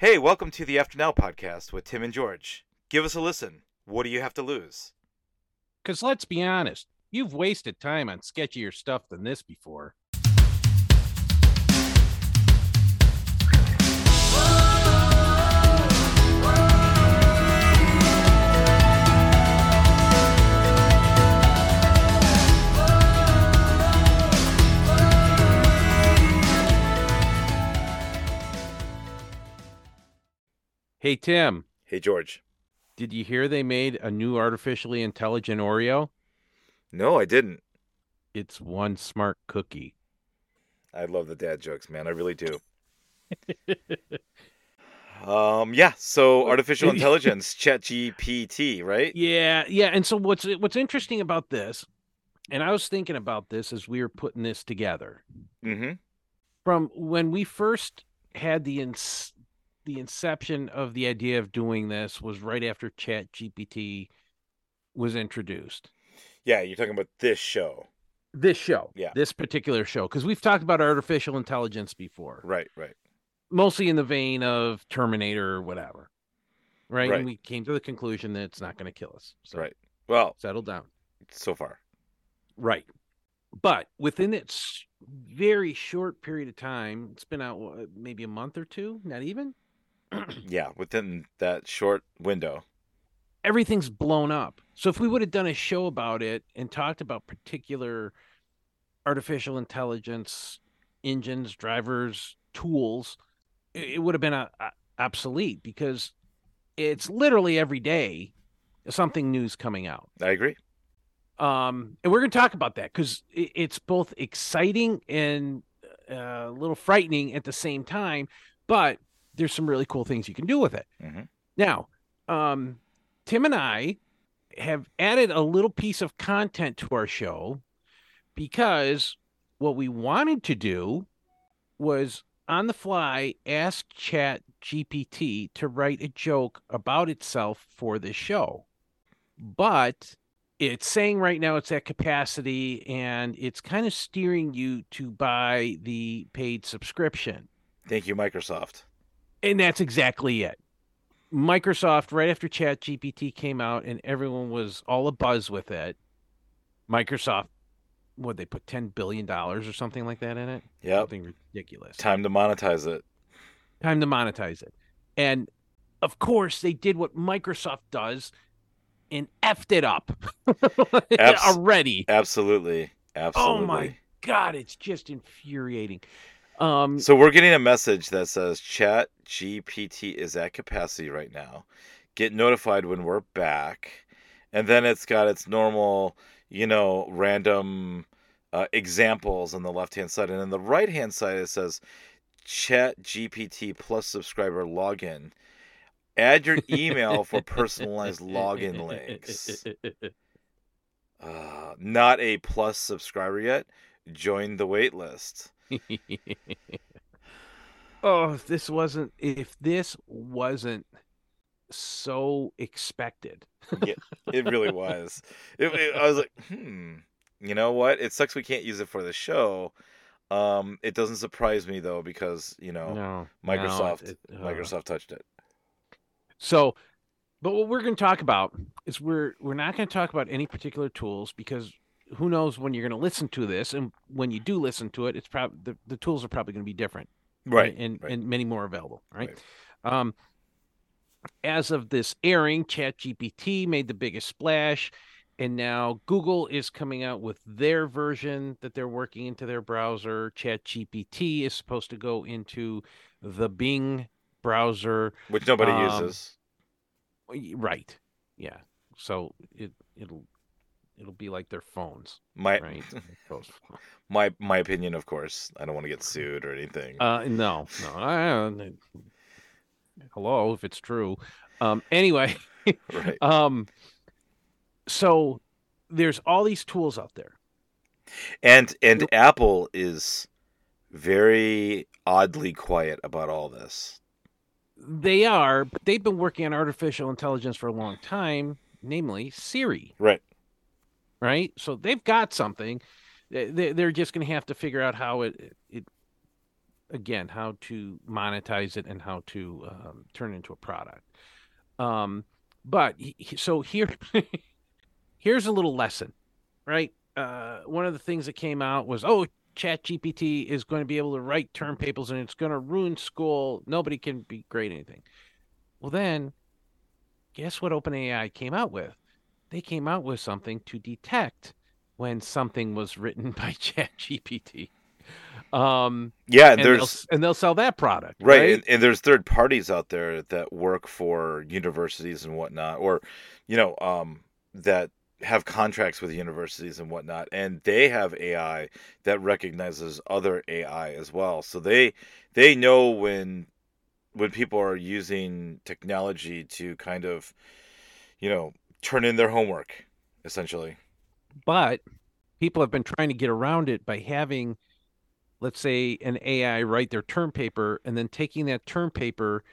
Hey, welcome to the After Now podcast with Tim and George. Give us a listen. What do you have to lose? Because let's be honest, you've wasted time on sketchier stuff than this before. Hey, Tim, Hey, George. did you hear they made a new artificially intelligent Oreo? No, I didn't. It's one smart cookie. I love the dad jokes, man. I really do. um, yeah. So artificial intelligence, Chat GPT, right? Yeah, yeah. And so what's what's interesting about this, and I was thinking about this as we were putting this together. Mm-hmm. From when we first had the ins- the inception of the idea of doing this was right after Chat GPT was introduced. Yeah, you're talking about this show. This show, Yeah. this particular show, because we've talked about artificial intelligence before, Right, right. mostly in the vein of Terminator or whatever, right? Right. And we came to the conclusion that it's not going to kill us. So Right. Well, settle down. so far. Right. But within its very short period of time, it's been out maybe a month or two, not even. Yeah, within that short window. Everything's blown up. So if we would have done a show about it and talked about particular artificial intelligence engines, drivers, tools, it, would have been a, a- obsolete because it's literally every day something new's coming out. I agree. um and we're going to talk about that because it's both exciting and uh, a little frightening at the same time but there's some really cool things you can do with it Mhm. now um tim and i have added a little piece of content to our show because what we wanted to do was on the fly ask chat gpt to write a joke about itself for this show but it's saying right now it's at capacity and it's kind of steering you to buy the paid subscription. Thank you, Microsoft. And that's exactly it. Microsoft, right after ChatGPT came out and everyone was all abuzz with it, Microsoft, what they put $10 billion or something like that in it? Yep. Something ridiculous. Time to monetize it. Time to monetize it. And of course, they did what Microsoft does and effed it up Abs- already. Absolutely. Absolutely. Oh my god, it's just infuriating. Um, So we're getting a message that says Chat GPT is at capacity right now. Get notified when we're back. And then it's got its normal, you know, random uh, examples on the left hand side. And on the right hand side, it says Chat GPT plus subscriber login. Add your email for personalized login links. Uh, not a plus subscriber yet. Join the wait list. oh, if this wasn't if this wasn't so expected. It really was. It, it- I was like, hmm. You know what? It sucks we can't use it for the show. Um, it doesn't surprise me though because you know no, Microsoft no, it- uh, Microsoft touched it. So, but what we're going to talk about is we're we're not going to talk about any particular tools because who knows when you're going to listen to this, and when you do listen to it, it's probably the, the tools are probably going to be different. Right. and right. and many more available right, um as of this airing ChatGPT made the biggest splash and now google is coming out with their version that they're working into their browser ChatGPT is supposed to go into the bing browser Which nobody um, uses. Right yeah so it it'll it'll be like their phones My right my my opinion, of course. I don't want to get sued or anything. Uh, no, no. I, hello, if it's true. Um, anyway, right. um, so there's all these tools out there. And and Apple is very oddly quiet about all this. They are, but they've been working on artificial intelligence for a long time, namely Siri, Right. Right? So they've got something. They- they- They're just going to have to figure out how it it again how to monetize it and how to um, turn it into a product. Um, but so here, here's a little lesson, right? Uh, one of the things that came out was, oh, Chat GPT is going to be able to write term papers and it's going to ruin school. Nobody can be great anything. Well, then, guess what OpenAI came out with? They came out with something to detect when something was written by Chat GPT. Um, yeah, and, and there's they'll, and they'll sell that product, right, right? And, and there's third parties out there that work for universities and whatnot, or you know, um, that have contracts with universities and whatnot, and they have AI that recognizes other AI as well. So they they know when when people are using technology to kind of, you know, turn in their homework, essentially. But people have been trying to get around it by having, let's say, an AI write their term paper and then taking that term paper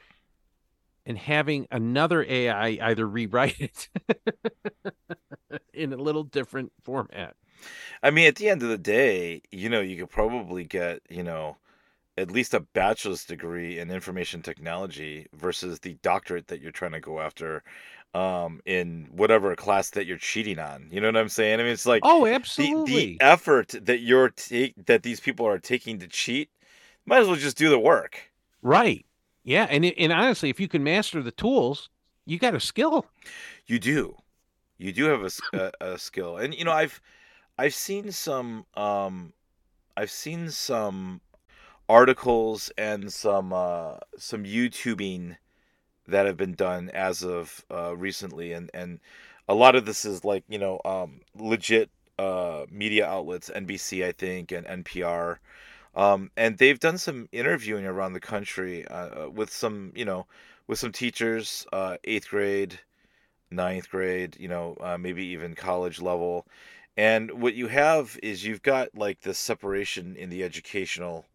and having another AI either rewrite it in a little different format. I mean, at the end of the day, you know, you could probably get, you know, at least a bachelor's degree in information technology versus the doctorate that you're trying to go after um in whatever class that you're cheating on you know what i'm saying? I mean it's like oh the, absolutely. the effort that you're take that these people are taking to cheat might as well just do the work. Right. Yeah and and honestly if you can master the tools you got a skill. You do. You do have a, a, a skill. And you know i've i've seen some um i've seen some articles and some uh, some YouTubing that have been done as of uh, recently, and and a lot of this is like you know um, legit uh, media outlets, NBC I think, and NPR, um, and they've done some interviewing around the country uh, with some you know with some teachers, uh, eighth grade, ninth grade, you know uh, maybe even college level. And what you have is you've got like this separation in the educational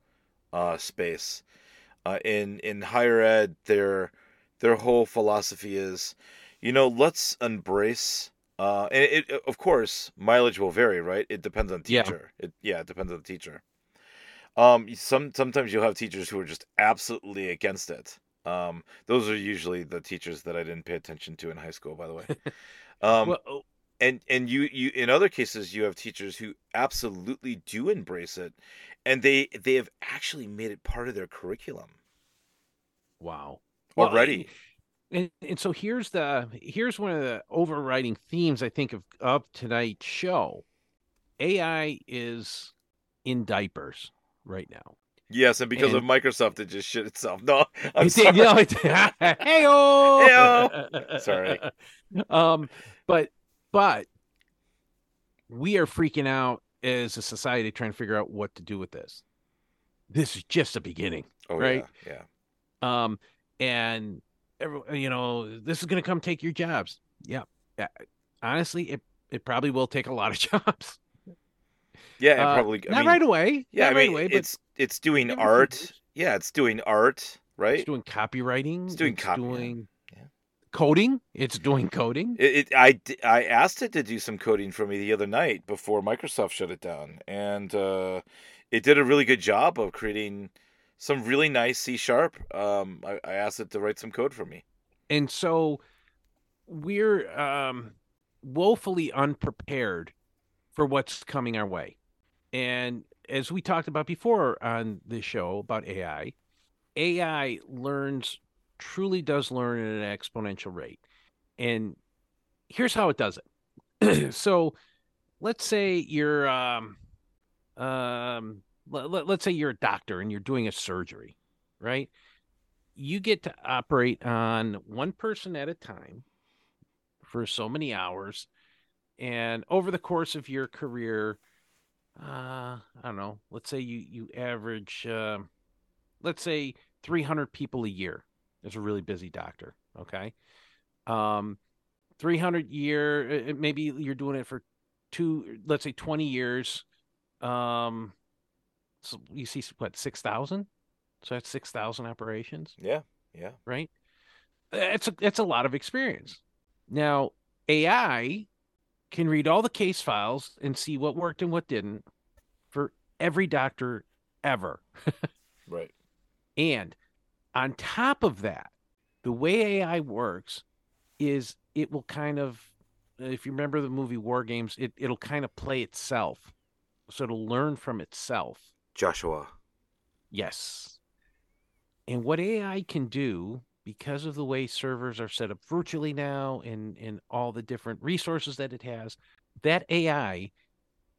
uh, space. Uh, in in higher ed, their their whole philosophy is, you know, let's embrace. Uh, and it, it, of course, mileage will vary, right? It depends on teacher. Yeah. It yeah, it depends on the teacher. Um, some sometimes you'll have teachers who are just absolutely against it. Um, those are usually the teachers that I didn't pay attention to in high school, by the way. Um, well, oh and and you you in other cases you have teachers who absolutely do embrace it and they they have actually made it part of their curriculum wow already well, and, and so here's the here's one of the overriding themes i think of of tonight's show ai is in diapers right now Yes, and because and, of Microsoft, it just shit itself. No, I'm it sorry. Did, you know, it, hey-o! Hey-o! Sorry. Um, but but we are freaking out as a society trying to figure out what to do with this. This is just the beginning, oh, right? Yeah, yeah. Um, and every, you know, this is going to come take your jobs. Yeah. yeah. Honestly, it it probably will take a lot of jobs. Yeah, uh, probably. I not mean, right away. Yeah, I mean, right away, it's it's doing art. Yeah, it's doing art, right? It's doing copywriting. It's doing it's copy. Doing coding. It's doing coding. It, it, I, I asked it to do some coding for me the other night before Microsoft shut it down, and uh, it did a really good job of creating some really nice C sharp. Um, I, I, asked it to write some code for me, and so we're um, woefully unprepared for what's coming our way. And as we talked about before on this show about AI, AI learns truly does learn at an exponential rate. And here's how it does it. so let's say you're um um let, let's say you're a doctor and you're doing a surgery, right? You get to operate on one person at a time for so many hours and over the course of your career uh i don't know let's say you you average uh, let's say 300 people a year is a really busy doctor. Okay. Um, 300 year, maybe you're doing it for two, let's say 20 years. Um, so you see what, 6,000? So that's 6,000 operations. Yeah. Yeah. Right. It's a, it's a lot of experience. Now, AI can read all the case files and see what worked and what didn't for every doctor ever. Right. And on top of that, the way AI works is it will kind of, if you remember the movie War Games, it, it'll kind of play itself. So it'll learn from itself. Joshua. Yes. And what AI can do, because of the way servers are set up virtually now and, and all the different resources that it has, that AI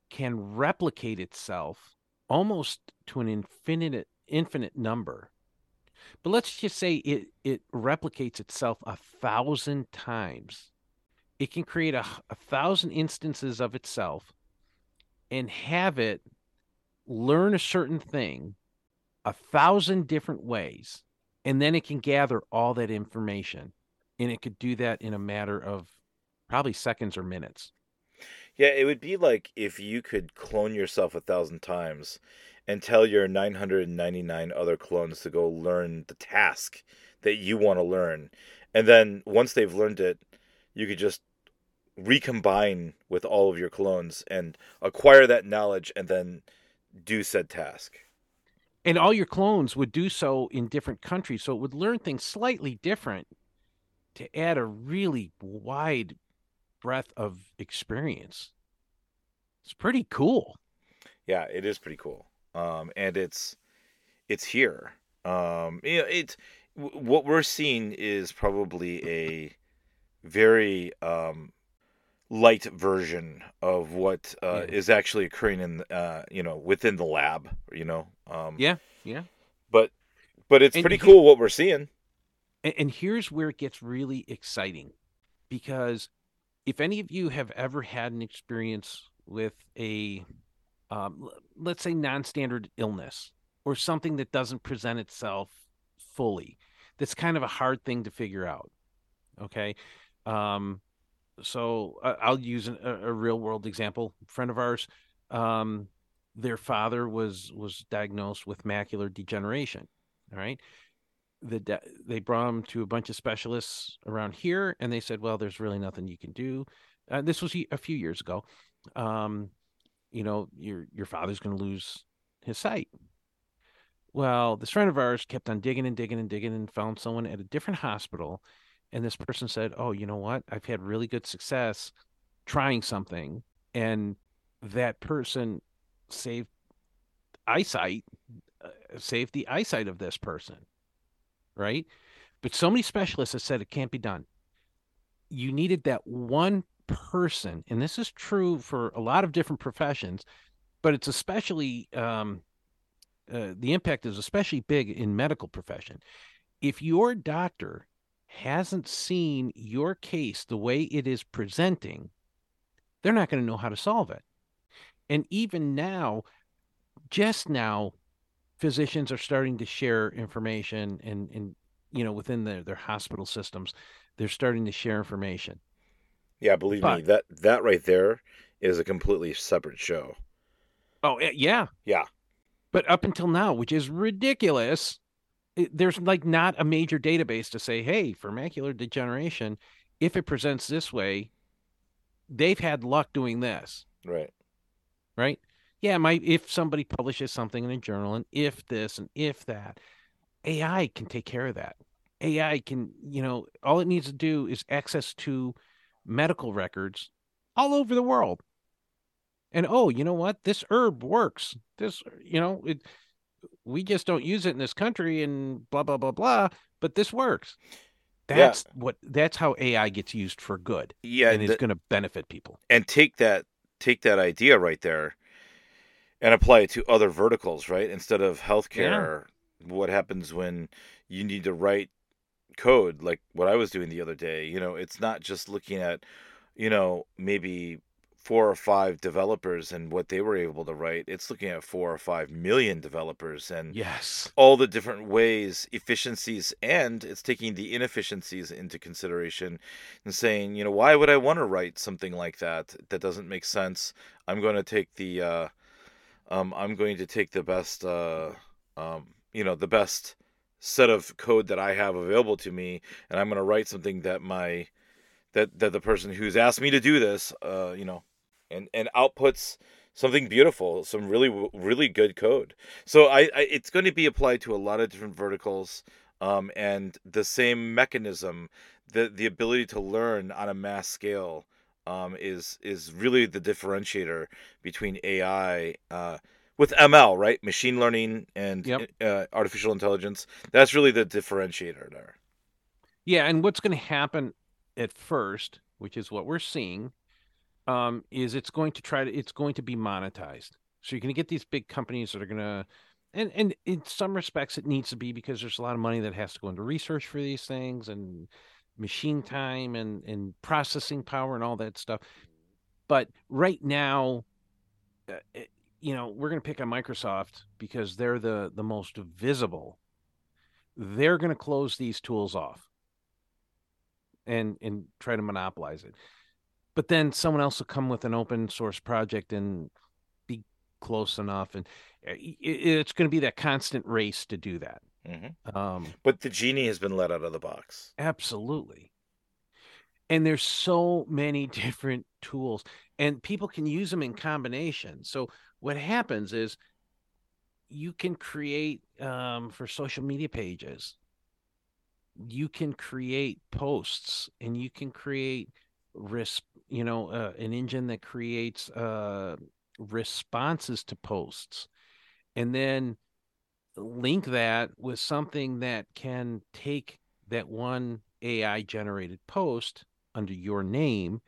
can replicate itself almost to an infinite infinite number. But let's just say it it replicates itself a thousand times. It can create a, a thousand instances of itself and have it learn a certain thing a thousand different ways. And then it can gather all that information. And it could do that in a matter of probably seconds or minutes. Yeah, it would be like if you could clone yourself a thousand times and tell your 999 other clones to go learn the task that you want to learn. And then once they've learned it, you could just recombine with all of your clones and acquire that knowledge and then do said task. And all your clones would do so in different countries. So it would learn things slightly different to add a really wide breadth of experience. It's pretty cool. Yeah, it is pretty cool. Um, and it's it's here. Um, you know, it's what we're seeing is probably a very um, light version of what uh, Yeah. is actually occurring in uh, you know within the lab. You know. Um, Yeah, yeah. But but it's And pretty he- cool what we're seeing. And, and here's where it gets really exciting because if any of you have ever had an experience with a, um, let's say, non standard illness or something that doesn't present itself fully, that's kind of a hard thing to figure out. Okay. Um, so I'll use an, a, real world example. Friend of ours, um, their father was was diagnosed with macular degeneration. All right the de- they brought him to a bunch of specialists around here and they said well there's really nothing you can do uh, this was a few years ago um, you know your your father's going to lose his sight well this friend of ours kept on digging and digging and digging and found someone at a different hospital and this person said oh you know what i've had really good success trying something and that person saved eyesight uh, saved the eyesight of this person right? But so many specialists have said it can't be done. You needed that one person, and this is true for a lot of different professions, but it's especially um, uh, the impact is especially big in medical profession. If your doctor hasn't seen your case the way it is presenting, they're not going to know how to solve it. And even now, just now, physicians are starting to share information and and you know within their their hospital systems they're starting to share information Yeah, believe me, that that right there is a completely separate show. oh eh, yeah Yeah. but up until now which is ridiculous it, there's like not a major database to say hey for macular degeneration if it presents this way they've had luck doing this. Right. right? Yeah my if somebody publishes something in a journal and if this and if that ai can take care of that. Ai can you know all it needs to do is access to medical records all over the world. And oh you know what? This herb works. This you know it we just don't use it in this country and blah blah blah blah but this works Yeah. that's what that's how ai gets used for good Yeah, and it's going to benefit people and take that take that idea right there and apply it to other verticals, right? Instead of healthcare, what happens when you need to write code like what I was doing the other day? You know, it's not just looking at, you know, maybe four or five developers and what they were able to write. It's looking at four or five million developers and yes all the different ways, efficiencies, and it's taking the inefficiencies into consideration and saying, you know, why would I want to write something like that? That doesn't make sense. I'm going to take the, uh, um, I'm going to take the best, uh, um, you know, the best set of code that I have available to me, and I'm going to write something that my, that that the person who's asked me to do this, uh, you know, and and outputs something beautiful, some really really good code. So I, I it's going to be applied to a lot of different verticals, um, and the same mechanism, the the ability to learn on a mass scale, um, is is really the differentiator between AI. Uh, with ML, right? Machine learning and Yep. uh, artificial intelligence. That's really the differentiator there. Yeah, and what's going to happen at first, which is what we're seeing, um, is it's going to try to it's going to be monetized. So you're going to get these big companies that are going to, and and in some respects it needs to be because there's a lot of money that has to go into research for these things and machine time and and processing power and all that stuff. But right now, uh, you know, we're going to pick on Microsoft because they're the the most visible. They're going to close these tools off and and try to monopolize it. But then someone else will come with an open source project and be close enough, and i- it's going to be that constant race to do that. hmm Um, But the genie has been let out of the box. absolutely. And there's so many different tools, and people can use them in combination. So what happens is you can create um, for social media pages you can create posts and you can create res- you know uh, an engine that creates uh, responses to posts and then link that with something that can take that one ai generated post under your name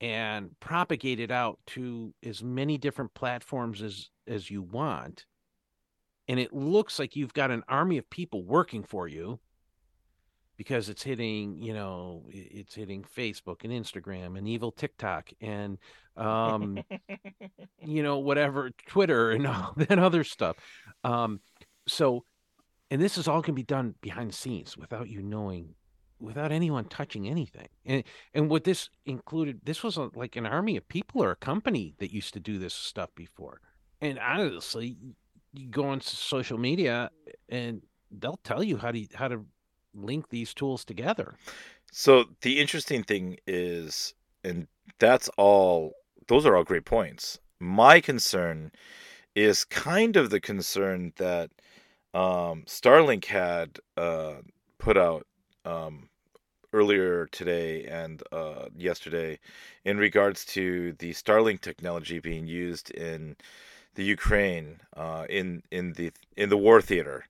and propagate it out to as many different platforms as as you want. And it looks like you've got an army of people working for you because it's hitting you know it's hitting facebook and instagram and evil tiktok and um you know whatever twitter and all that other stuff. Um so and this is all going to be done behind the scenes without you knowing without anyone touching anything. And and what this included this was a, like an army of people or a company that used to do this stuff before. And honestly you go on social media and they'll tell you how to how to link these tools together So the interesting thing is, and that's all, those are all great points. My concern is kind of the concern that um, Starlink had uh, put out um, earlier today and uh, yesterday in regards to the Starlink technology being used in the Ukraine uh, in in the in the war theater,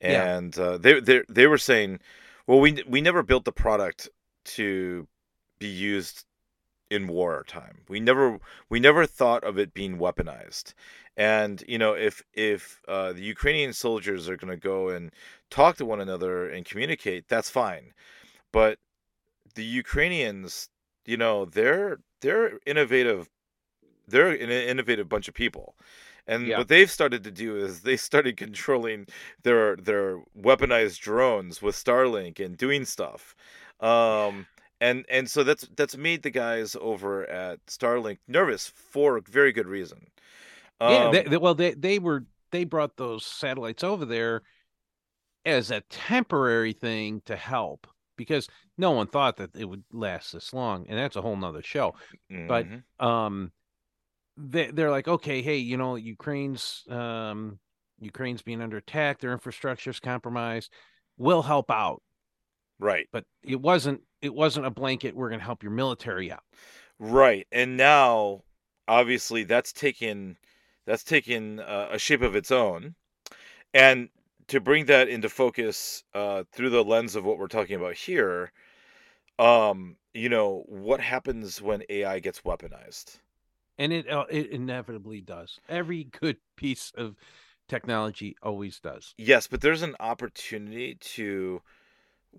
Yeah. and uh, they they they were saying, well, we we never built the product to be used in wartime. We never we never thought of it being weaponized. And you know, if if uh, the Ukrainian soldiers are going to go and talk to one another and communicate, that's fine. But the Ukrainians, you know, they're they're innovative. They're an innovative bunch of people. And Yeah. what they've started to do is they started controlling their their weaponized drones with Starlink and doing stuff. Um, and and so that's that's made the guys over at Starlink nervous for a very good reason. yeah Um, they, they- well they they were they brought those satellites over there as a temporary thing to help because no one thought that it would last this long and that's a whole nother show but mhm. um they, they're like okay hey you know ukraine's um ukraine's being under attack their infrastructure's compromised we'll help out. Right, but it wasn't it wasn't a blanket we're going to help your military out. Right, and now obviously that's taken that's taken uh, a shape of its own, and to bring that into focus uh, through the lens of what we're talking about here, um, you know, what happens when AI gets weaponized? And it uh, it inevitably does every good piece of technology always does Yes, but there's an opportunity to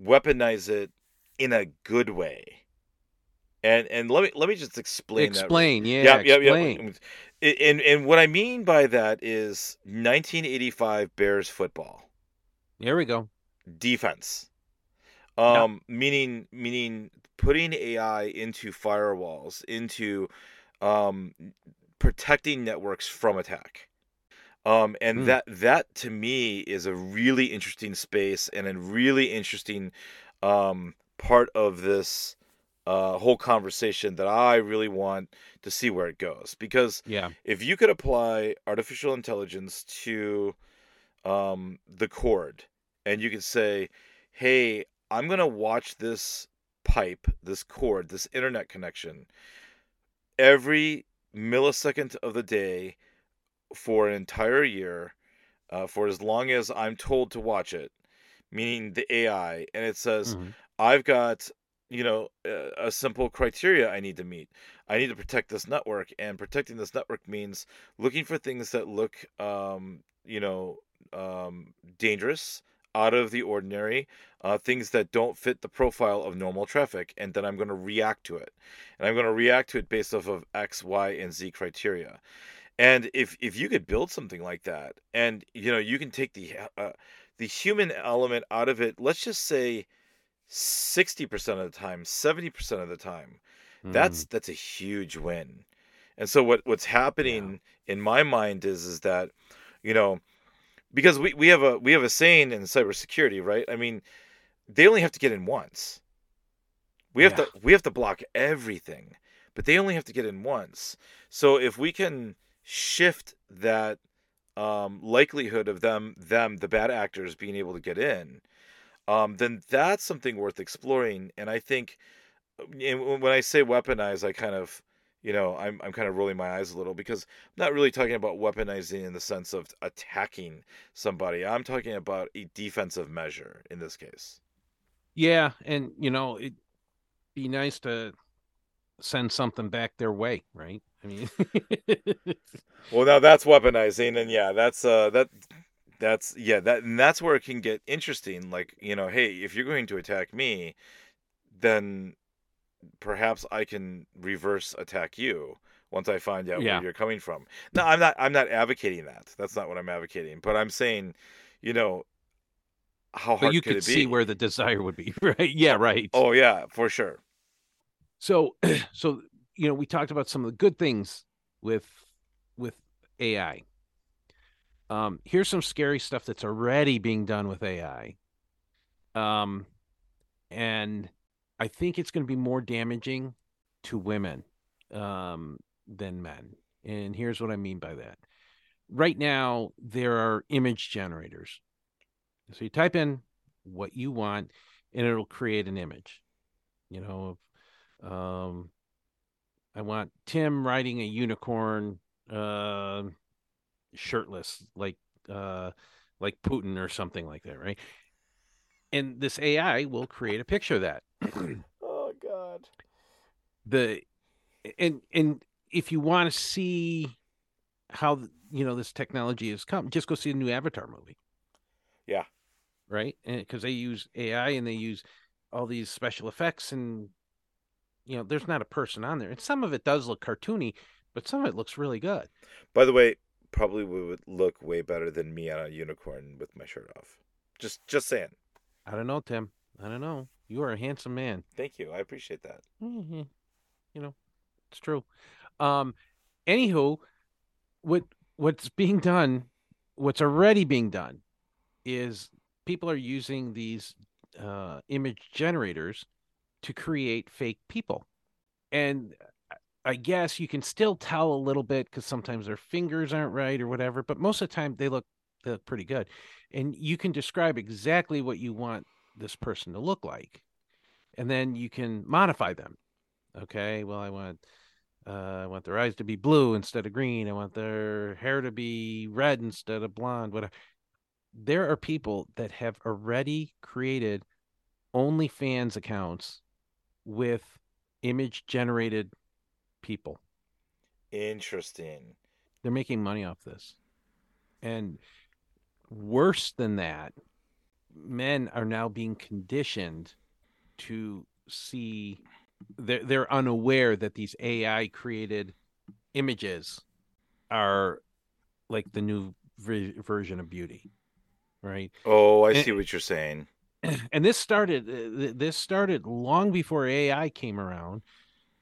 weaponize it in a good way. And and let me let me just explain that. explain yeah Yep, yep, explain yep. And and what I mean by that is 1985 Bears football Here we go defense. Um meaning meaning putting AI into firewalls, into um protecting networks from attack. Um and Hmm. that that to me is a really interesting space and a really interesting um part of this uh, whole conversation that I really want to see where it goes. Because Yeah. if you could apply artificial intelligence to um, the cord and you could say, hey, I'm going to watch this pipe, this cord, this internet connection every millisecond of the day for an entire year, uh, for as long as I'm told to watch it, meaning the AI, and it says, Mhm. I've got you know a, a simple criteria I need to meet. I need to protect this network, and protecting this network means looking for things that look, um, you know, um, dangerous, out of the ordinary, uh, things that don't fit the profile of normal traffic, and then I'm going to react to it, and I'm going to react to it based off of X, Y, and Z criteria. And if if you could build something like that, and you know you can take the uh, the human element out of it, let's just say 60% of the time, 70% of the time, that's Mm. that's a huge win. And so what what's happening in my mind is is that, you know, because we, we have a we have a saying in cybersecurity, right? I mean, they only have to get in once. We have Yeah. to we have to block everything, but they only have to get in once. So if we can shift that um, likelihood of them them the bad actors being able to get in, um, then that's something worth exploring. And I think and when when I say weaponize, I kind of you know I'm I'm kind of rolling my eyes a little because I'm not really talking about weaponizing in the sense of attacking somebody. I'm talking about a defensive measure in this case. Yeah, and you know, it'd be nice to send something back their way, right? I mean, Well, now that's weaponizing, and yeah, that's uh that that's yeah that and that's where it can get interesting. Like you know, hey, if you're going to attack me, then perhaps I can reverse attack you once I find out Yeah. where you're coming from. No, I'm not. I'm not advocating that. That's not what I'm advocating. But I'm saying, you know, how hard but you could, could see where the desire would be, right? Yeah, right. Oh yeah, for sure. So, so you know, we talked about some of the good things with with AI. Um, here's some scary stuff that's already being done with AI. Um, and I think it's going to be more damaging to women um, than men. And here's what I mean by that. Right now, there are image generators. So you type in what you want, and it'll create an image. You know, um, I want Tim riding a unicorn, uh, shirtless, like uh, like Putin or something like that, right? And this AI will create a picture of that. Oh god. the and and if you want to see how you know this technology has come, just go see the new Avatar movie. Yeah. Right, and because they use AI and they use all these special effects, and you know, there's not a person on there, and some of it does look cartoony, but some of it looks really good. By the way, probably would look way better than me on a unicorn with my shirt off. Just just saying. I don't know, Tim. I don't know. You are a handsome man. Thank you. I appreciate that. Mhm. You know, it's true. Um, anywho, what what's being done, what's already being done, is people are using these uh, image generators to create fake people, and I guess you can still tell a little bit because sometimes their fingers aren't right or whatever, but most of the time they look they look pretty good, and you can describe exactly what you want this person to look like, and then you can modify them. Okay, well, I want uh, I want their eyes to be blue instead of green. I want their hair to be red instead of blonde. Whatever. There are people that have already created OnlyFans accounts with image generated people. Interesting. They're making money off this. And worse than that, men are now being conditioned to see they're they're unaware that these AI created images are like the new ver- version of beauty, right? Oh, I Eh, see what you're saying. and this started uh, this started long before AI came around.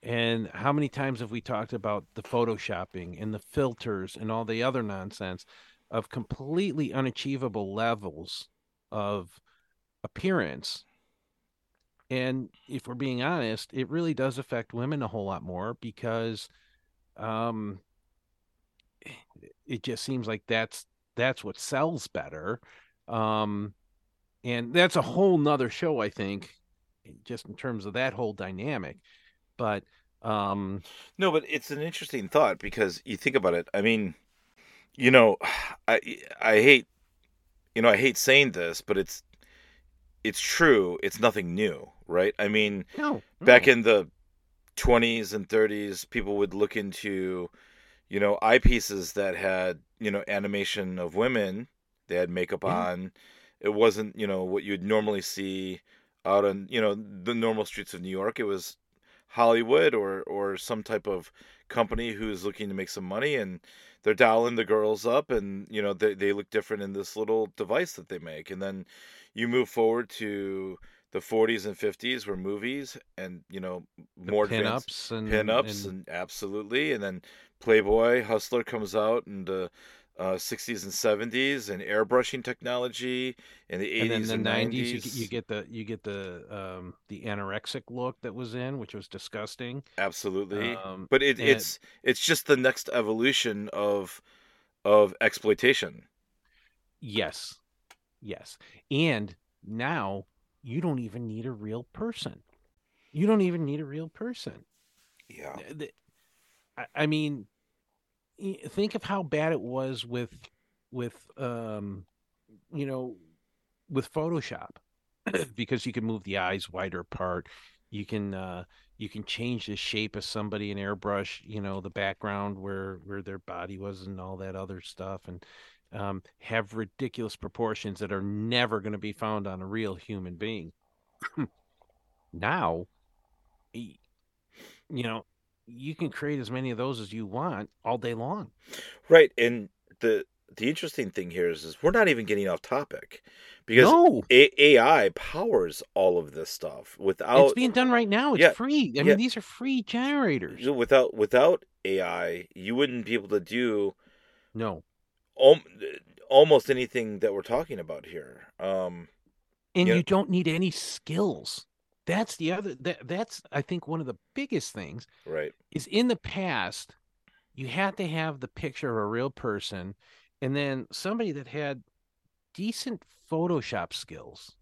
And how many times have we talked about the photoshopping and the filters and all the other nonsense of completely unachievable levels of appearance And if we're being honest, it really does affect women a whole lot more because um it just seems like that's that's what sells better. Um and that's a whole nother show, I think, just in terms of that whole dynamic. But um No, but it's an interesting thought because you think about it. I mean, you know, I I hate you know, I hate saying this, but it's it's true. It's nothing new, right? I mean, no, back in the 20s and 30s, people would look into, you know, eyepieces that had, you know, animation of women. They had makeup Yeah. on. It wasn't, you know, what you'd normally see out on, you know, the normal streets of New York. It was Hollywood or or some type of company who's looking to make some money and they're dialing the girls up and you know they, they look different in this little device that they make and then you move forward to the 40s and 50s where movies and you know the more pinups and pin-ups and and absolutely and then Playboy Hustler comes out and the uh, 60s and 70s and airbrushing technology in the and then 80s the and 90s you, get- 90s you get the you get the um the anorexic look that was in which was disgusting. Absolutely. Um but it, and it's it's just the next evolution of of exploitation. Yes. Yes. And now you don't even need a real person. You don't even need a real person. Yeah. I, I mean think of how bad it was with with um you know with photoshop because you can move the eyes wider apart. You can uh you can change the shape of somebody in airbrush you know the background where where their body was and all that other stuff and um have ridiculous proportions that are never going to be found on a real human being. Now you know you can create as many of those as you want all day long. Right and the the interesting thing here is, is we're not even getting off topic because no. A- ai powers all of this stuff without it's being done right now it's yeah free. I yeah. mean these are free generators. Without without ai you wouldn't be able to do no. om- almost anything that we're talking about here um and you know you don't need any skills that's the other that that's i think one of the biggest things right. is in the past you had to have the picture of a real person and then somebody that had decent photoshop skills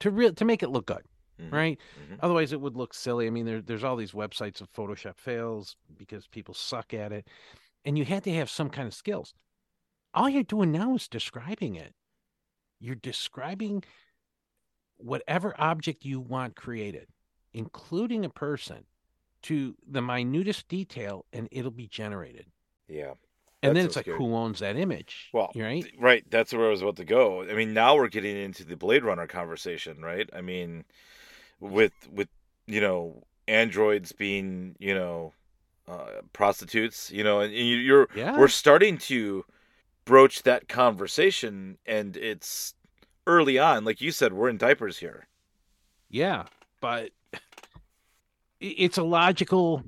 to real to make it look good hmm right? Hmm otherwise it would look silly. I mean there, there's all these websites of photoshop fails because people suck at it and you had to have some kind of skills. All you're doing now is describing it. You're describing whatever object you want created, including a person, to the minutest detail, and it'll be generated. yeah And then it's like, who owns that image? Well, Right? right. That's where I was about to go. I mean, now we're getting into the Blade Runner conversation, right? I mean, with with you know androids being you know uh, prostitutes, you know, and you- you're Yeah. we're starting to broach that conversation, and it's early on. Like you said, we're in diapers here. Yeah. But it's a logical,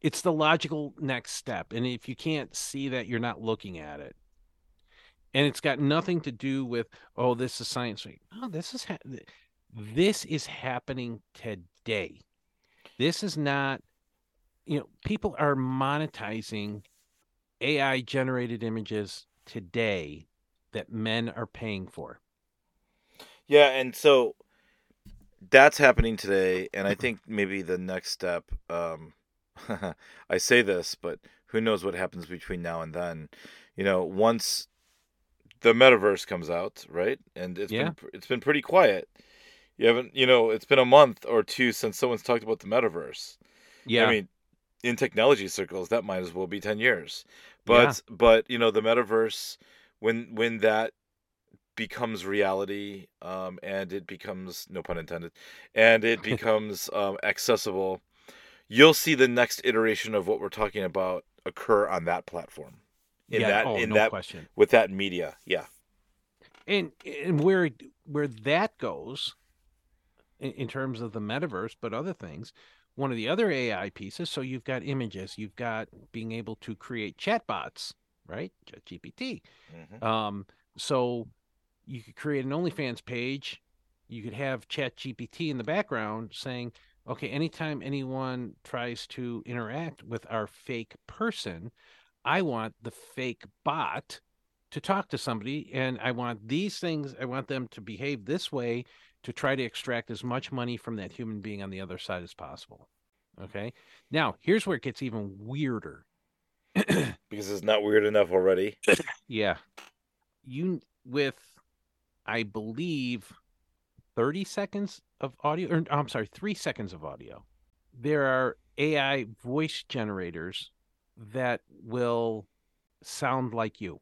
it's the logical next step. And if you can't see that, you're not looking at it. And it's got nothing to do with, oh, this is science. No, this is ha- this is happening today. This is not, you know, people are monetizing AI generated images today that men are paying for. Yeah, and so that's happening today, and I think maybe the next step. Um, I say this, but who knows what happens between now and then? You know, once the metaverse comes out, right? And it's Yeah. been it's been pretty quiet. You haven't, you know, it's been a month or two since someone's talked about the metaverse. Yeah. I mean, in technology circles, that might as well be ten years. Yeah. But but you know, the metaverse when when that becomes reality, um, and it becomes no pun intended, and it becomes um, accessible, you'll see the next iteration of what we're talking about occur on that platform. In yeah. that oh, in no that question. with that media, yeah. and and where where that goes in, in terms of the metaverse but other things one of the other ai pieces so you've got images you've got being able to create chatbots right gpt hmm um so you could create an onlyfans page you could have Chat GPT in the background saying, okay, anytime anyone tries to interact with our fake person, I want the fake bot to talk to somebody and I want these things, I want them to behave this way to try to extract as much money from that human being on the other side as possible. Okay. Now, here's where it gets even weirder. because it's not weird enough already. yeah. You, with, I believe, 30 seconds of audio, or I'm sorry, three seconds of audio. There are AI voice generators that will sound like you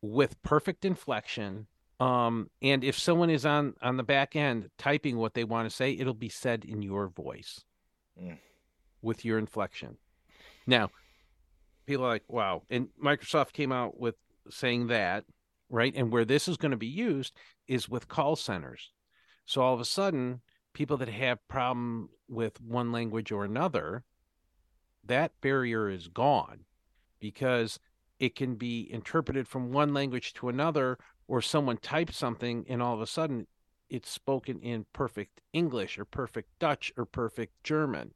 with perfect inflection. Um, and if someone is on on the back end typing what they want to say, it'll be said in your voice Mm. with your inflection. Now, people are like, wow. And Microsoft came out with saying that, right? And where this is going to be used is with call centers. So all of a sudden, people that have problem with one language or another, that barrier is gone because it can be interpreted from one language to another or someone types something and all of a sudden it's spoken in perfect English or perfect Dutch or perfect German.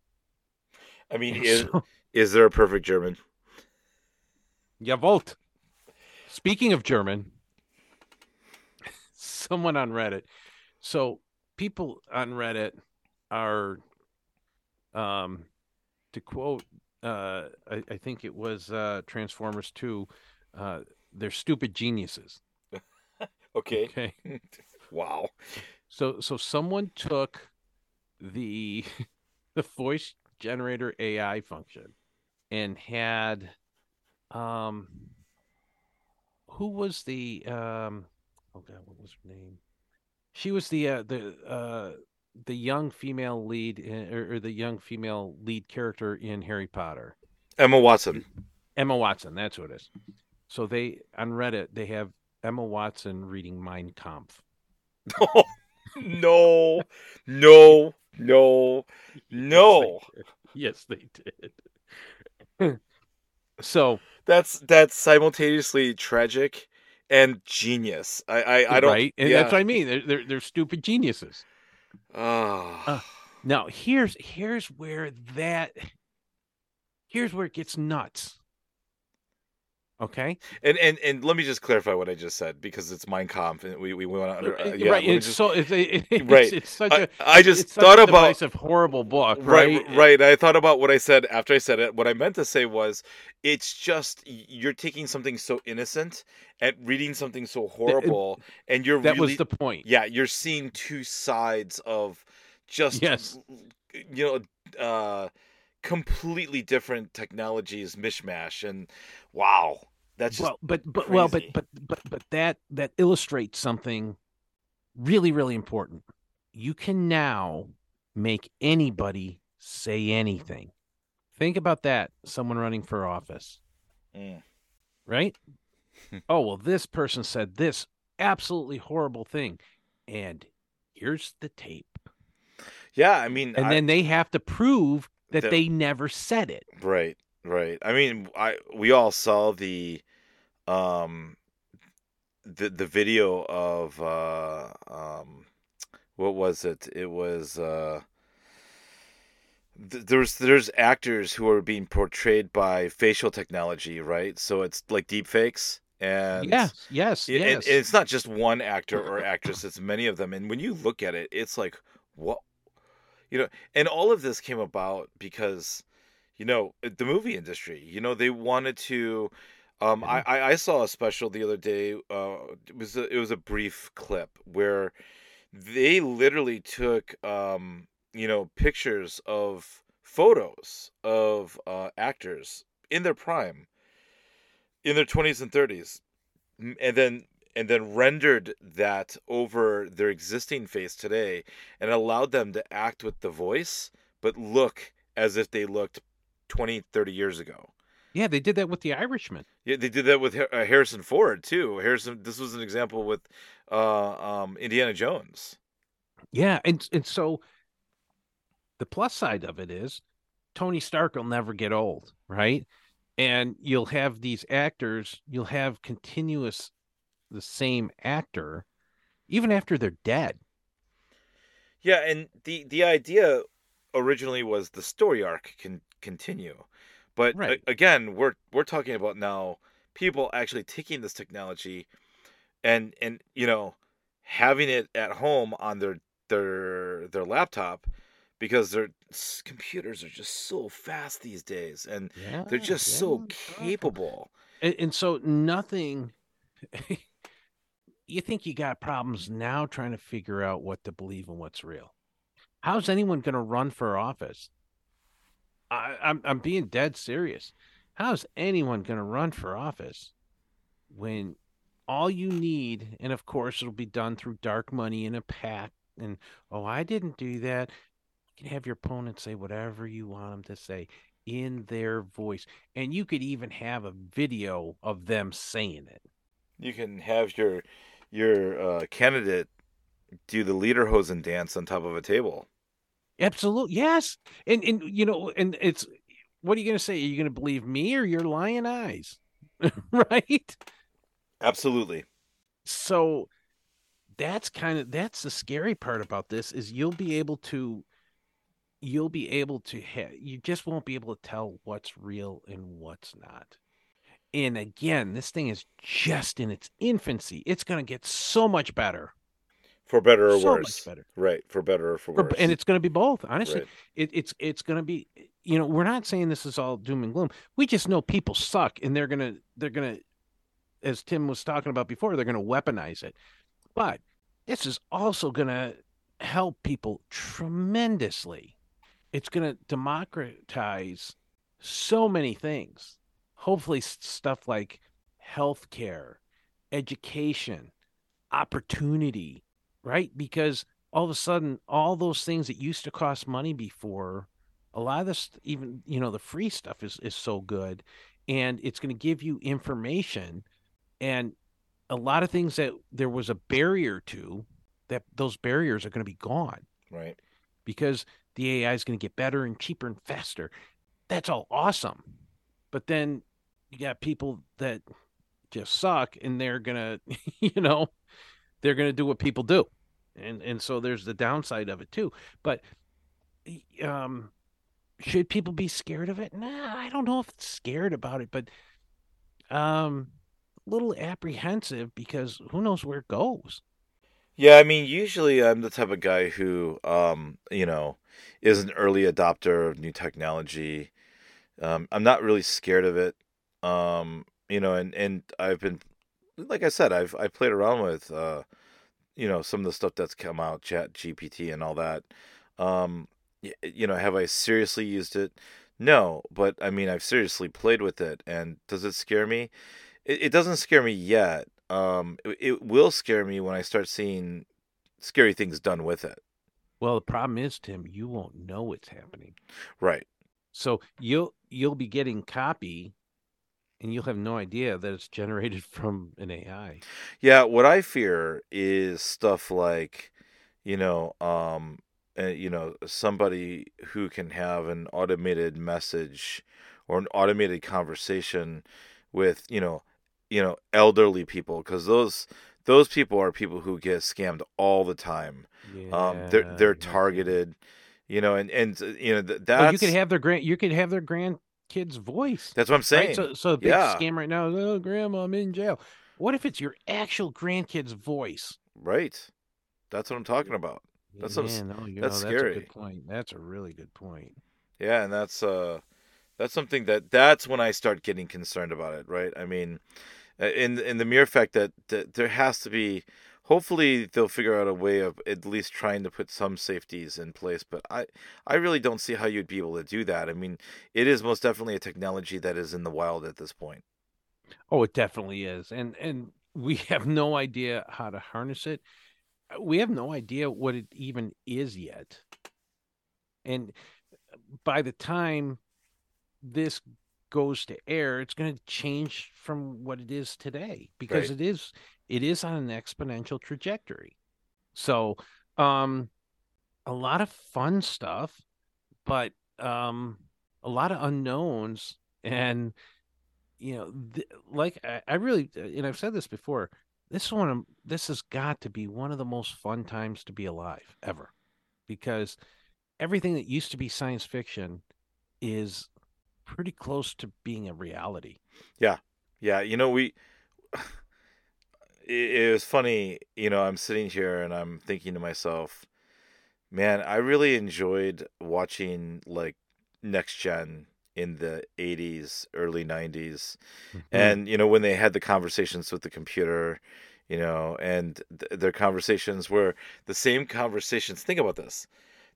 I mean, is, so- is there a perfect German? Jawohl. Speaking of German, someone on Reddit. So people on Reddit are, um, to quote, uh, I, I think it was uh, Transformers Two, uh, they're stupid geniuses. Okay. Okay. Wow. So so someone took the the voice generator AI function and had um who was the um oh god what was her name she was the uh, the uh the young female lead in, or, or the young female lead character in Harry Potter Emma Watson. Emma Watson that's what it is so they on Reddit they have Emma Watson reading Mein Kampf no, no, no, no. Yes, they did. so That's that's simultaneously tragic and genius. I I, I don't. right, and yeah. that's what I mean. They're, they're they're stupid geniuses. Ah. Uh, Now here's here's where that here's where it gets nuts. Okay, and and and let me just clarify what I just said because it's Mein Kampf, and we we want to under. Uh, yeah, right? It's just- so it's, it, it's, Right. it's such I, a I just it's such thought a about divisive, horrible book, right? right right i thought about what i said after i said it what i meant to say was it's just you're taking something so innocent and reading something so horrible and you're That really was the point. yeah you're seeing two sides of just Yes. you know uh completely different technologies mishmash and wow that's just well, but but well, but but but but that that illustrates something really really important. You can now make anybody say anything. Think about that. Someone running for office, Mm. right? oh well, this person said this absolutely horrible thing, and here's the tape, yeah i mean and I- then they have to prove that That- they never said it. Right, right. I mean, I we all saw the um the the video of uh um what was it? It was uh th- there's there's actors who are being portrayed by facial technology, right? So it's like deep fakes and yes, yes, it- yes. and it's not just one actor or actress; it's many of them. And when you look at it, it's like what, you know. And all of this came about because, you know, the movie industry. You know, they wanted to. Um, I, I I saw a special the other day. Uh, it was a, it was a brief clip where they literally took um, you know, pictures of photos of uh, actors in their prime, in their twenties and thirties, and then and then rendered that over their existing face today and allowed them to act with the voice but look as if they looked 20 30 years ago yeah, they did that with the Irishman. yeah they did that with uh, harrison ford too harrison this was an example with uh um indiana jones Yeah, and and so the plus side of it is Tony Stark will never get old, right? And you'll have these actors, you'll have continuous the same actor even after they're dead. Yeah, and the the idea originally was the story arc can continue. But a- again, we're we're talking about now people actually taking this technology and and you know having it at home on their their their laptop because their computers are just so fast these days and Yeah. they're just so capable. And, and so nothing. you think you got problems now trying to figure out what to believe and what's real? How's anyone going to run for office? I, I'm I'm being dead serious. How's anyone going to run for office when all you need, and of course it'll be done through dark money in a PAC, and oh I didn't do that. You can have your opponent say whatever you want them to say in their voice, and you could even have a video of them saying it. You can have your your uh, candidate do the lederhosen dance on top of a table. Absolutely, yes. And and you know, and it's what are you going to say? Are you going to believe me or your lying eyes? right? Absolutely. So that's kind of that's the scary part about this is you'll be able to you'll be able to ha- you just won't be able to tell what's real and what's not. And again, this thing is just in its infancy. It's going to get so much better. For better or so worse. better. Right. For better or for For- worse. and it's going to be both. Honestly, Right. it, it's it's going to be you know we're not saying this is all doom and gloom we just know people suck and they're going to they're going to as tim was talking about before they're going to weaponize it but this is also going to help people tremendously it's going to democratize so many things hopefully stuff like healthcare education opportunity right because all of a sudden all those things that used to cost money before a lot of this even you know the free stuff is is so good and it's going to give you information and a lot of things that there was a barrier to that those barriers are going to be gone Right. because the AI is going to get better and cheaper and faster. That's all awesome. But then you got people that just suck and they're going to, you know, they're going to do what people do. And and so there's the downside of it too. But um should people be scared of it? Nah, I don't know if it's scared about it, but um a little apprehensive because who knows where it goes. Yeah, I mean, usually I'm the type of guy who, um, you know, is an early adopter of new technology. Um, I'm not really scared of it. Um, you know, and and I've been, like I said, I've I played around with, uh, you know, some of the stuff that's come out, Chat GPT and all that. Um, you know, have I seriously used it? No, but I mean, I've seriously played with it, and does it scare me? It, it doesn't scare me yet. Um, it, it will scare me when I start seeing scary things done with it. Well, the problem is, Tim, you won't know it's happening. Right. So you'll you'll be getting copy and you'll have no idea that it's generated from an AI. Yeah, what I fear is stuff like, you know, um, uh, you know, somebody who can have an automated message or an automated conversation with, you know, you know, elderly people because those those people are people who get scammed all the time. Um, they're they're yeah. targeted, you know, and and uh, you know th- Well, you could have their grand you could have their grandkid's voice. that's what I'm saying. Right? So so the big Yeah. scam right now is oh grandma, I'm in jail. What if it's your actual grandkid's voice? Right. That's what I'm talking about. That's what I'm s- yeah, no, you that's know, that's a scary. good point. That's a really good point. Yeah, and that's uh that's something that that's when I start getting concerned about it, right? I mean, uh, in in the mere fact that, that there has to be hopefully they'll figure out a way of at least trying to put some safeties in place, but I I really don't see how you'd be able to do that. I mean, it is most definitely a technology that is in the wild at this point. Oh, it definitely is. And and we have no idea how to harness it. Uh, We have no idea what it even is yet. And by the time this goes to air, it's going to change from what it is today because Right. it is it is on an exponential trajectory. So, um a lot of fun stuff, but um a lot of unknowns and you know, th- like I, I really, uh, and I've said this before. This one, this has got to be one of the most fun times to be alive ever. because everything that used to be science fiction is pretty close to being a reality. Yeah. Yeah. You know, we. It, was funny. You know, I'm sitting here and I'm thinking to myself, man, I really enjoyed watching like Next Gen in the 80s, early 90s. Mm-hmm. And, you know, when they had the conversations with the computer, you know, and th- their conversations were the same conversations. Think about this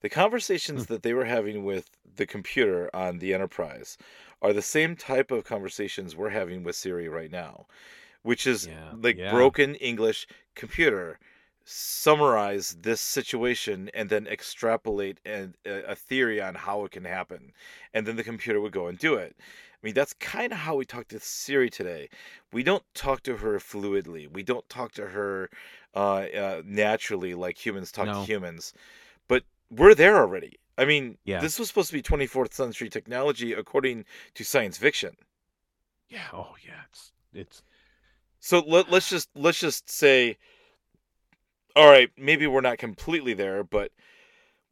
the conversations Hmm. that they were having with the computer on the Enterprise are the same type of conversations we're having with Siri right now, which is Yeah, like yeah. broken English computer summarize this situation and then extrapolate an, a a theory on how it can happen and then the computer would go and do it i mean that's kind of how we talk to siri today we don't talk to her fluidly we don't talk to her uh, uh, naturally like humans talk No. to humans but we're there already i mean Yeah. this was supposed to be 24th century technology according to science fiction Yeah. Oh, yeah. It's it's So let, let's just let's just say, all right, maybe we're not completely there, but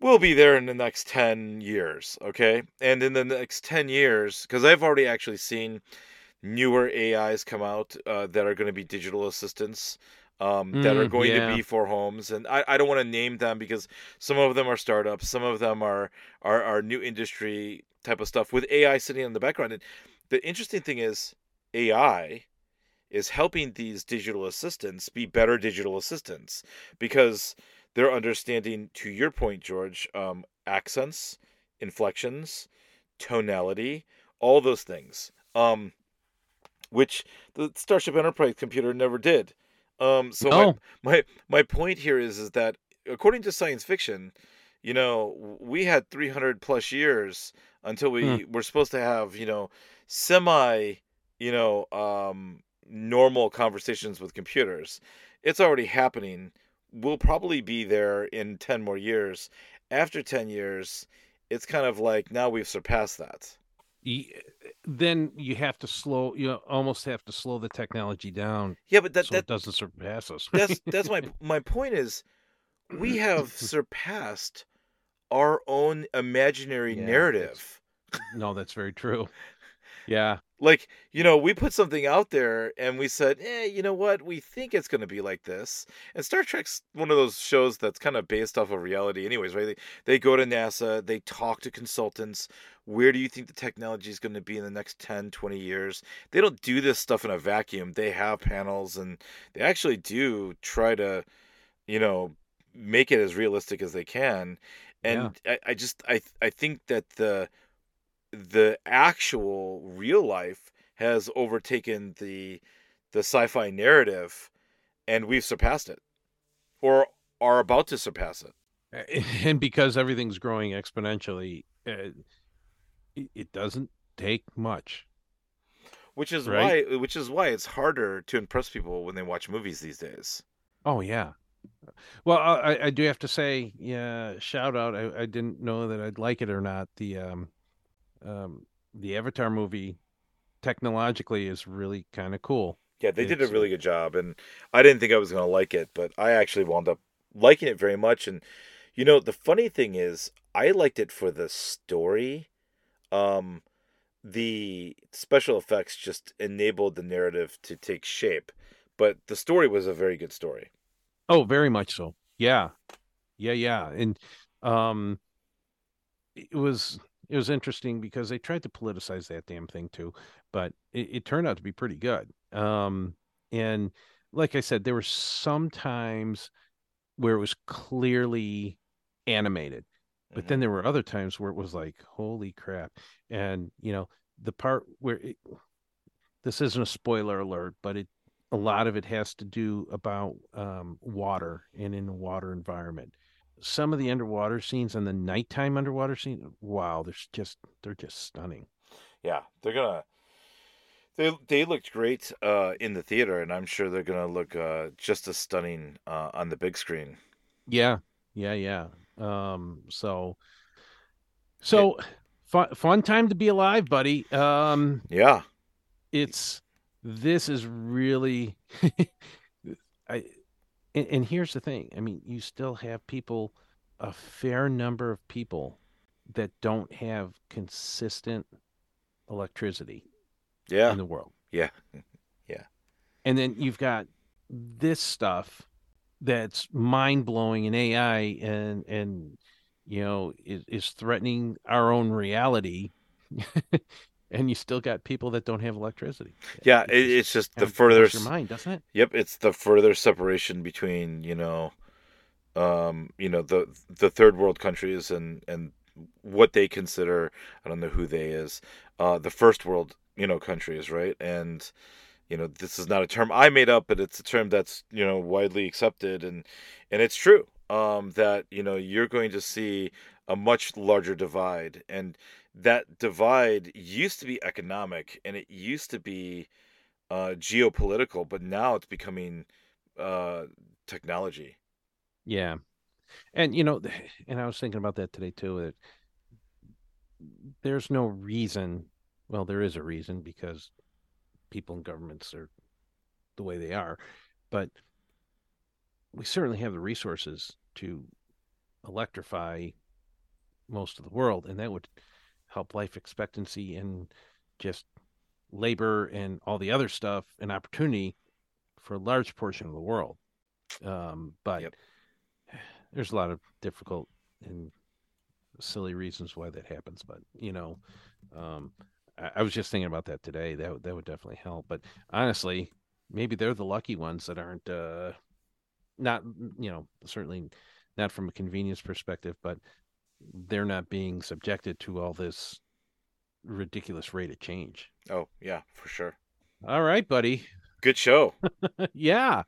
we'll be there in the next ten years, okay? And in the next ten years, because I've already actually seen newer AIs come out uh, that are going to be digital assistants. Um, that are Mm, going yeah. to be for homes, and I, I don't want to name them because some of them are startups, some of them are, are are new industry type of stuff with AI sitting in the background. And the interesting thing is AI is helping these digital assistants be better digital assistants because they're understanding, to your point, George, um, accents, inflections, tonality, all those things, um, which the Starship Enterprise computer never did. Um, so no. my, my my point here is is that according to science fiction, you know, we had 300 plus years until we were supposed to have, you know, semi, you know, um, normal conversations with computers. It's already happening. We'll probably be there in 10 more years. After 10 years, it's kind of like now we've surpassed that. Then you have to slow. You almost have to slow the technology down Yeah, but that, so that doesn't surpass us. that's that's my my point is we have surpassed our own imaginary Yeah, narrative. no, that's very true. Yeah. like you know we put something out there and we said eh you know what? We think it's going to be like this. And star trek's one of those shows that's kind of based off of reality anyways right? They, they go to nasa they talk to consultants where do you think the technology is going to be in the next 10 20 years? They don't do this stuff in a vacuum. They have panels and they actually do try to you know make it as realistic as they can. And I, I just i i think that the the actual real life has overtaken the the sci-fi narrative and we've surpassed it or are about to surpass it and because everything's growing exponentially, uh, it, it doesn't take much. which is Right. why which is why it's harder to impress people when they watch movies these days Oh yeah. Well, I, I- I do have to say, yeah, shout out. I, I didn't know that I'd like it or not. The um, um, the Avatar movie technologically is really kind of cool. yeah they did a uh, really good job and i didn't think i was going to like it but i actually wound up liking it very much and you know the funny thing is i liked it for the story um the special effects just enabled the narrative to take shape but the story was a very good story Oh, very much so. Yeah, yeah, yeah. And um, it was it was interesting because they tried to politicize that damn thing too, but it, it turned out to be pretty good. Um, and like I said, there were some times where it was clearly animated, but then there were other times where it was like, holy crap. And you know, the part where it, this isn't a spoiler alert, but it a lot of it has to do about um, water and in a water environment. Some of the underwater scenes and the nighttime underwater scene, wow, there's just they're just stunning. yeah they're gonna they they looked great uh in the theater and i'm sure they're gonna look uh just as stunning uh on the big screen Yeah, yeah, yeah. Um, so, so fun, fun time to be alive, buddy. Um, yeah it's this is really I and, and here's the thing. I mean, you still have people a fair number of people that don't have consistent electricity Yeah. in the world. Yeah. Mm-hmm. Yeah. And then you've got this stuff that's mind blowing in AI and and you know is, is threatening our own reality. and you still got people that don't have electricity. Yeah. It It, it's just the further. your mind, doesn't it? Yep. It's the further separation between you know, um, you know the the third world countries and and what they consider. I don't know who they is. Uh, the first world you know countries, right? And you know this is not a term I made up, but it's a term that's you know widely accepted and and it's true. Um, that you know you're going to see a much larger divide and that divide used to be economic and it used to be uh, geopolitical, but now it's becoming uh, technology. Yeah. And you know, and I was thinking about that today too. That there's no reason. Well, there is a reason because people and governments are the way they are, but we certainly have the resources to electrify most of the world, and that would help life expectancy and just labor and all the other stuff and opportunity for a large portion of the world. Um, but Yep. there's a lot of difficult and silly reasons why that happens. But you know, um, I, I was just thinking about that today. That would- that would definitely help. But honestly, maybe they're the lucky ones that aren't uh, not mm, you know certainly not from a convenience perspective, but they're not being subjected to all this ridiculous rate of change. Oh yeah, for sure. All right, buddy. Good show. yeah.